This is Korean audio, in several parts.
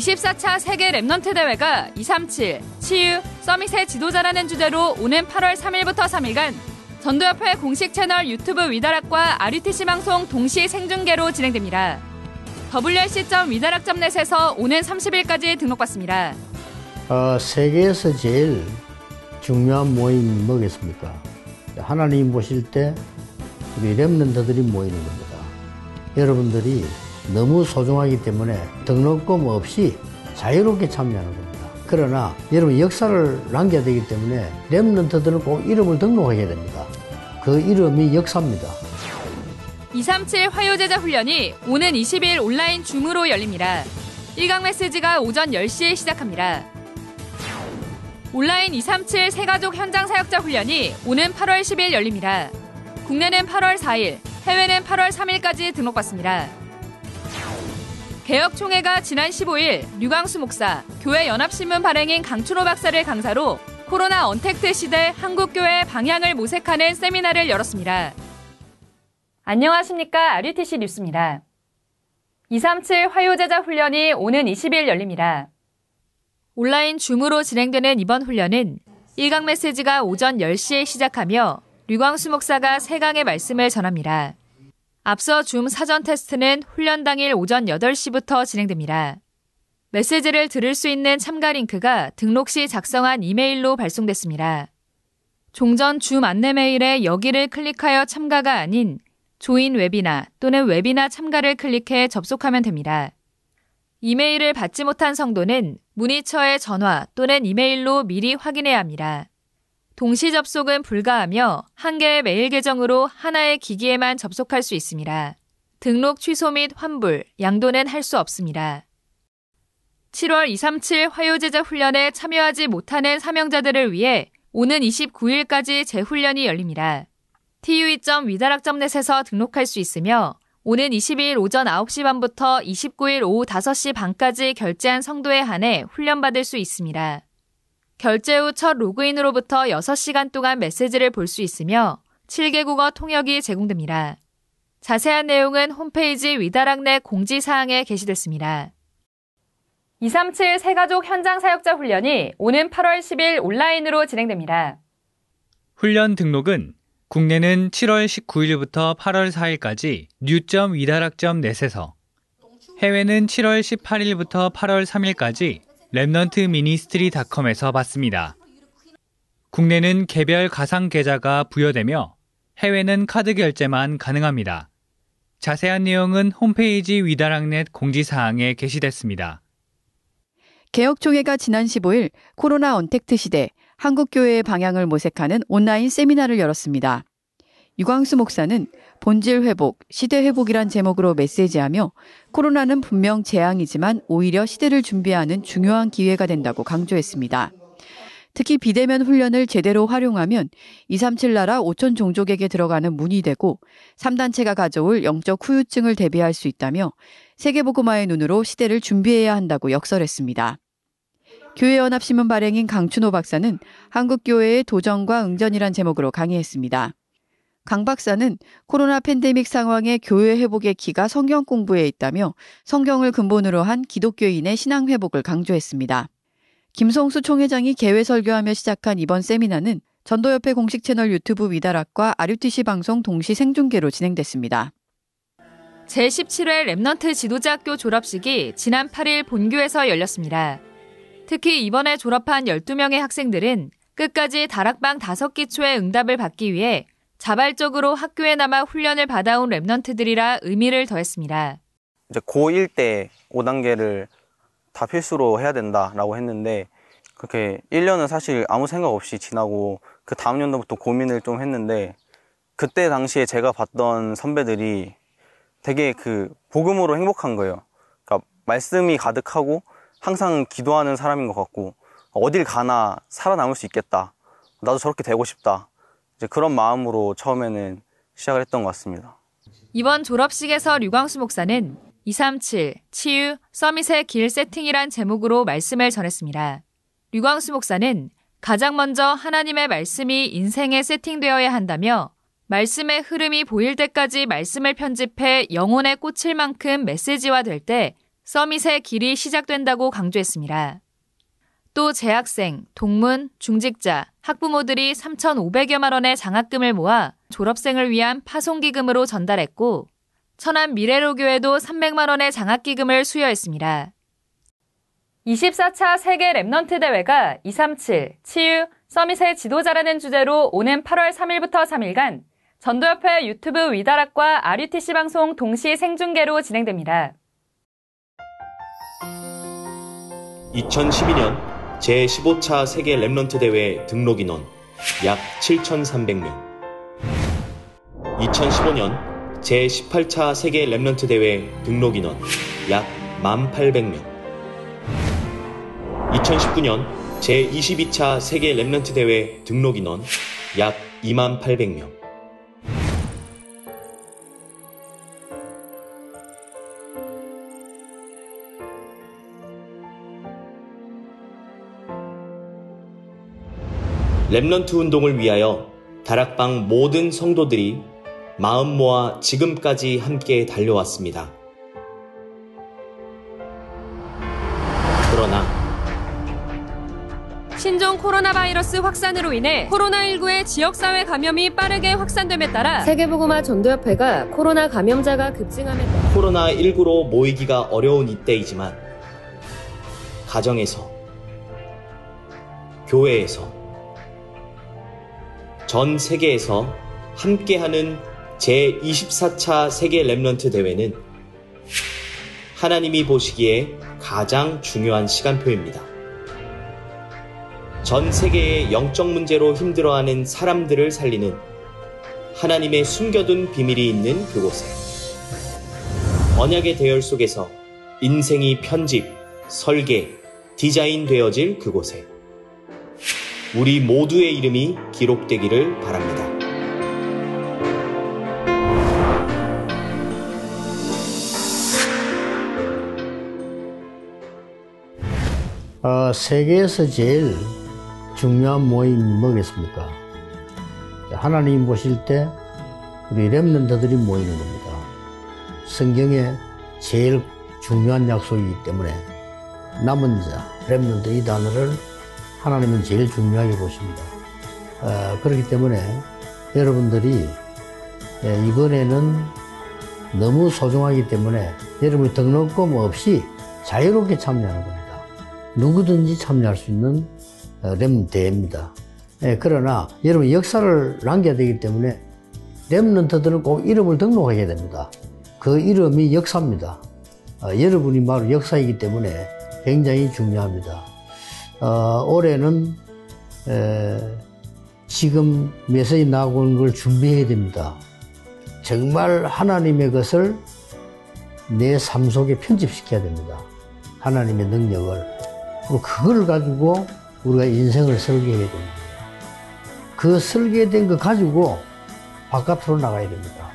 24차 세계 Remnant 대회가 237 치유 Summit의 지도자라는 주제로 오는 8월 3일부터 3일간 전도협회 공식 채널 유튜브 위다락과 RUTC 방송 동시 생중계로 진행됩니다. wrc.wedarak.net에서 오는 30일까지 등록받습니다. 어, 세계에서 제일 중요한 모임이 뭐겠습니까? 하나님 보실 때 우리 Remnant들이 모이는 겁니다. 여러분들이 너무 소중하기 때문에 등록금 없이 자유롭게 참여하는 겁니다. 그러나 여러분 역사를 남겨야 되기 때문에 랩런트들은 꼭 이름을 등록해야 됩니다. 그 이름이 역사입니다. 237 화요제자 훈련이 오는 20일 온라인 줌으로 열립니다. 1강 메시지가 오전 10시에 시작합니다. 온라인 237 세가족 현장 사역자 훈련이 오는 8월 10일 열립니다. 국내는 8월 4일, 해외는 8월 3일까지 등록받습니다. 개혁총회가 지난 15일 류광수 목사, 교회 연합신문 발행인 강춘호 박사를 강사로 코로나 언택트 시대 한국교회 방향을 모색하는 세미나를 열었습니다. 안녕하십니까. RUTC 뉴스입니다. 237 화요제자 훈련이 오는 20일 열립니다. 온라인 줌으로 진행되는 이번 훈련은 1강 메시지가 오전 10시에 시작하며 류광수 목사가 3강의 말씀을 전합니다. 앞서 줌 사전 테스트는 훈련 당일 오전 8시부터 진행됩니다. 메시지를 들을 수 있는 참가 링크가 등록 시 작성한 이메일로 발송됐습니다. 종전 줌 안내 메일에 여기를 클릭하여 참가가 아닌 조인 웨비나 또는 웨비나 참가를 클릭해 접속하면 됩니다. 이메일을 받지 못한 성도는 문의처의 전화 또는 이메일로 미리 확인해야 합니다. 동시 접속은 불가하며 한 개의 메일 계정으로 하나의 기기에만 접속할 수 있습니다. 등록 취소 및 환불, 양도는 할 수 없습니다. 7월 237 화요제자 훈련에 참여하지 못하는 사명자들을 위해 오는 29일까지 재훈련이 열립니다. tue.위다락.net에서 등록할 수 있으며 오는 22일 오전 9시 반부터 29일 오후 5시 반까지 결제한 성도에 한해 훈련받을 수 있습니다. 결제 후 첫 로그인으로부터 6시간 동안 메시지를 볼 수 있으며 7개국어 통역이 제공됩니다. 자세한 내용은 홈페이지 위다락넷 공지사항에 게시됐습니다. 237 세가족 현장 사역자 훈련이 오는 8월 10일 온라인으로 진행됩니다. 훈련 등록은 국내는 7월 19일부터 8월 4일까지 new.위다락.net에서 해외는 7월 18일부터 8월 3일까지 Remnant Ministry닷컴에서 받습니다. 국내는 개별 가상 계좌가 부여되며 해외는 카드 결제만 가능합니다. 자세한 내용은 홈페이지 위다락넷 공지사항에 게시됐습니다. 개혁총회가 지난 15일 코로나 언택트 시대 한국교회의 방향을 모색하는 온라인 세미나를 열었습니다. 유광수 목사는 본질 회복, 시대 회복이란 제목으로 메시지하며 코로나는 분명 재앙이지만 오히려 시대를 준비하는 중요한 기회가 된다고 강조했습니다. 특히 비대면 훈련을 제대로 활용하면 237 나라 5천 종족에게 들어가는 문이 되고 3단체가 가져올 영적 후유증을 대비할 수 있다며 세계보고마의 눈으로 시대를 준비해야 한다고 역설했습니다. 교회연합신문 발행인 강춘호 박사는 한국교회의 도전과 응전이란 제목으로 강의했습니다. 강 박사는 코로나 팬데믹 상황에 교회 회복의 키가 성경 공부에 있다며 성경을 근본으로 한 기독교인의 신앙 회복을 강조했습니다. 김성수 총회장이 개회 설교하며 시작한 이번 세미나는 전도협회 공식 채널 유튜브 위다락과 RUTC 방송 동시 생중계로 진행됐습니다. 제17회 Remnant 지도자학교 졸업식이 지난 8일 본교에서 열렸습니다. 특히 이번에 졸업한 12명의 학생들은 끝까지 다락방 5기초의 응답을 받기 위해 자발적으로 학교에 남아 훈련을 받아온 랩넌트들이라 의미를 더했습니다. 이제 고1 때 5단계를 다 필수로 해야 된다라고 했는데 그렇게 1년은 사실 아무 생각 없이 지나고 그 다음 연도부터 고민을 좀 했는데 그때 당시에 제가 봤던 선배들이 되게 그 복음으로 행복한 거예요. 그러니까 말씀이 가득하고 항상 기도하는 사람인 것 같고 어딜 가나 살아남을 수 있겠다. 나도 저렇게 되고 싶다. 이제 그런 마음으로 처음에는 시작을 했던 것 같습니다. 이번 졸업식에서 류광수 목사는 237 치유 서밋의 길 세팅이란 제목으로 말씀을 전했습니다. 류광수 목사는 가장 먼저 하나님의 말씀이 인생에 세팅되어야 한다며 말씀의 흐름이 보일 때까지 말씀을 편집해 영혼에 꽂힐 만큼 메시지화 될 때 서밋의 길이 시작된다고 강조했습니다. 또 재학생, 동문, 중직자, 학부모들이 3,500여만 원의 장학금을 모아 졸업생을 위한 파송기금으로 전달했고 천안 미래로교에도 300만 원의 장학기금을 수여했습니다. 24차 세계 Remnant 대회가 237 치유 Summit의 지도자라는 주제로 오는 8월 3일부터 3일간 전도협회 유튜브 위다락과 RUTC 방송 동시 생중계로 진행됩니다. 2012년 제15차 세계 Remnant 대회 등록 인원 약 7,300명. 2015년 제18차 세계 Remnant 대회 등록 인원 약 1,800명. 2019년 제22차 세계 Remnant 대회 등록 인원 약 28,000명. 랩런트 운동을 위하여 다락방 모든 성도들이 마음 모아 지금까지 함께 달려왔습니다. 그러나 신종 코로나 바이러스 확산으로 인해 코로나19의 지역사회 감염이 빠르게 확산됨에 따라 세계보고마 전도협회가 코로나 감염자가 급증함에 따라 코로나19로 모이기가 어려운 이때이지만 가정에서 교회에서 전 세계에서 함께하는 제24차 세계 랩런트 대회는 하나님이 보시기에 가장 중요한 시간표입니다. 전 세계의 영적 문제로 힘들어하는 사람들을 살리는 하나님의 숨겨둔 비밀이 있는 그곳에 언약의 대열 속에서 인생이 편집, 설계, 디자인 되어질 그곳에 우리 모두의 이름이 기록되기를 바랍니다. 어, 세계에서 제일 중요한 모임 뭐겠습니까? 하나님 보실 때 우리 렘넌트들이 모이는 겁니다. 성경에 제일 중요한 약속이기 때문에 남은 자, 렘넌트 이 단어를 하나님은 제일 중요하게 보십니다. 어, 그렇기 때문에 여러분들이 예, 이번에는 너무 소중하기 때문에 여러분 등록금 없이 자유롭게 참여하는 겁니다. 누구든지 참여할 수 있는 렘대입니다. 예, 그러나 여러분 역사를 남겨야 되기 때문에 렘넌트들은 꼭 이름을 등록하게 됩니다. 그 이름이 역사입니다. 어, 여러분이 바로 역사이기 때문에 굉장히 중요합니다. 어, 올해는 에, 지금 메시지 나오는 걸 준비해야 됩니다. 정말 하나님의 것을 내 삶 속에 편집시켜야 됩니다. 하나님의 능력을. 그리고 그걸 가지고 우리가 인생을 설계해야 됩니다. 그 설계된 거 가지고 바깥으로 나가야 됩니다.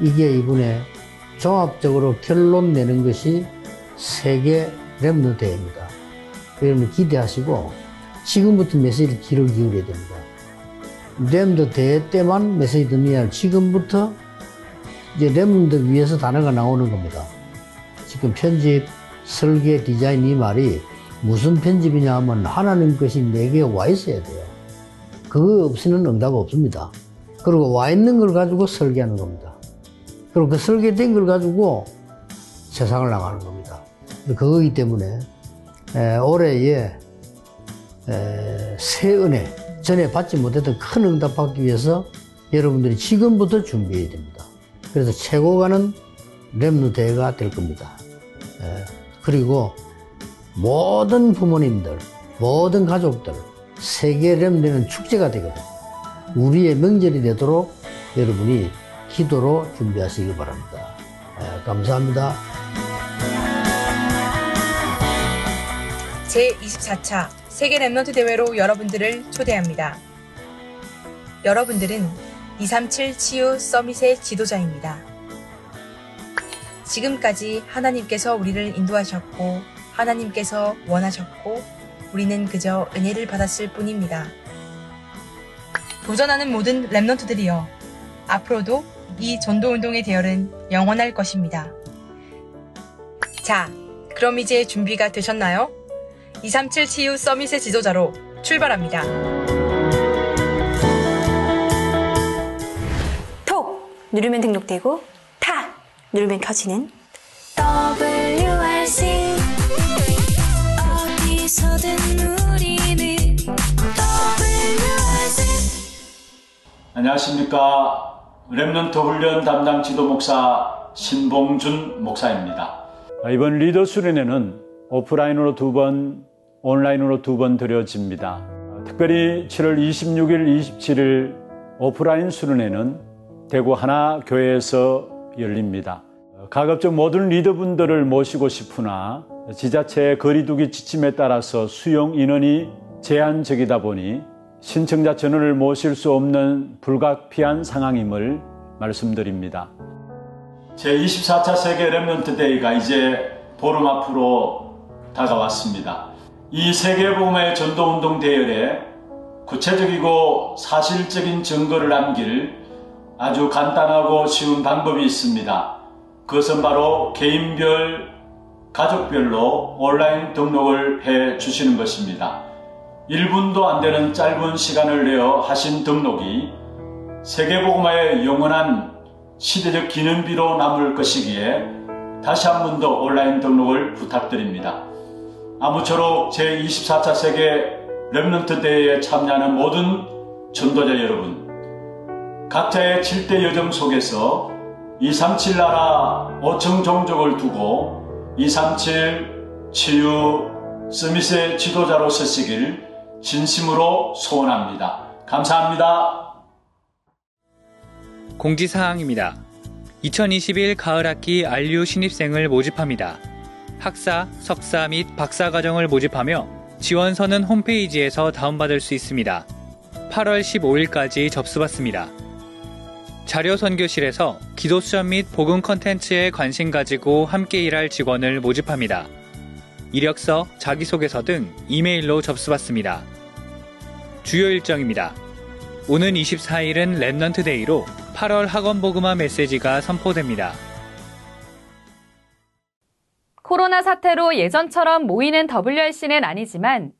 이게 이번에 종합적으로 결론 내는 것이 세계 랩너 대회입니다. 여러분 기대하시고 지금부터 메시지를 귀를 기울여야 됩니다. 랩너 대회 때만 메시지 듣는 게 아니라 지금부터 이제 랩너 위에서 단어가 나오는 겁니다. 지금 편집, 설계, 디자인 이 말이 무슨 편집이냐 하면 하나님 것이 내게 와 있어야 돼요. 그거 없이는 응답 없습니다. 그리고 와 있는 걸 가지고 설계하는 겁니다. 그리고 그 설계된 걸 가지고 세상을 나가는 겁니다. 그거기 때문에 에, 올해에 에, 새 은혜, 전에 받지 못했던 큰 응답 받기 위해서 여러분들이 지금부터 준비해야 됩니다. 그래서 최고 가는 렘누 대회가 될 겁니다. 에, 그리고 모든 부모님들, 모든 가족들, 세계 렘되는 축제가 되거든요. 우리의 명절이 되도록 여러분이 기도로 준비하시기 바랍니다. 에, 감사합니다. 제24차 세계 랩런트 대회로 여러분들을 초대합니다. 여러분들은 237 치유 서밋의 지도자입니다. 지금까지 하나님께서 우리를 인도하셨고 하나님께서 원하셨고 우리는 그저 은혜를 받았을 뿐입니다. 도전하는 모든 랩런트들이여 앞으로도 이 전도운동의 대열은 영원할 것입니다. 자, 그럼 이제 준비가 되셨나요? 237 치유 서밋의 지도자로 출발합니다. 톡 누르면 등록되고 탁 누르면 켜지는 WRC 어디서든 우리는 WRC 안녕하십니까. 랩런트 훈련 담당 지도 목사 신봉준 목사입니다. 이번 리더 수련회는 오프라인으로 두 번, 온라인으로 두 번 드려집니다. 특별히 7월 26일, 27일 오프라인 수련회는 대구 하나 교회에서 열립니다. 가급적 모든 리더분들을 모시고 싶으나 지자체의 거리두기 지침에 따라서 수용 인원이 제한적이다 보니 신청자 전원을 모실 수 없는 불가피한 상황임을 말씀드립니다. 제24차 세계 Remnant 대회가 이제 보름 앞으로 다가왔습니다. 이 세계복음의 전도운동 대열에 구체적이고 사실적인 증거를 남길 아주 간단하고 쉬운 방법이 있습니다. 그것은 바로 개인별, 가족별로 온라인 등록을 해 주시는 것입니다. 1분도 안 되는 짧은 시간을 내어 하신 등록이 세계복음화의 영원한 시대적 기념비로 남을 것이기에 다시 한 번 더 온라인 등록을 부탁드립니다. 아무쪼록 제24차 세계 랩런트 대회에 참여하는 모든 전도자 여러분, 각자의 7대 여정 속에서 237 나라 5청 종족을 두고 237 치유 스미스의 지도자로 서시길 진심으로 소원합니다. 감사합니다. 공지사항입니다. 2021 가을 학기 안류 신입생을 모집합니다. 학사, 석사 및 박사 과정을 모집하며 지원서는 홈페이지에서 다운받을 수 있습니다. 8월 15일까지 접수받습니다. 자료 선교실에서 기도 수업 및 복음 컨텐츠에 관심 가지고 함께 일할 직원을 모집합니다. 이력서, 자기소개서 등 이메일로 접수받습니다. 주요 일정입니다. 오는 24일은 Remnant Day로 8월 학원 복음화 메시지가 선포됩니다. 코로나 사태로 예전처럼 모이는 WRC는 아니지만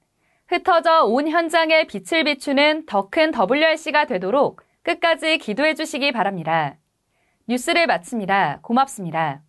흩어져 온 현장에 빛을 비추는 더 큰 WRC가 되도록 끝까지 기도해 주시기 바랍니다. 뉴스를 마칩니다. 고맙습니다.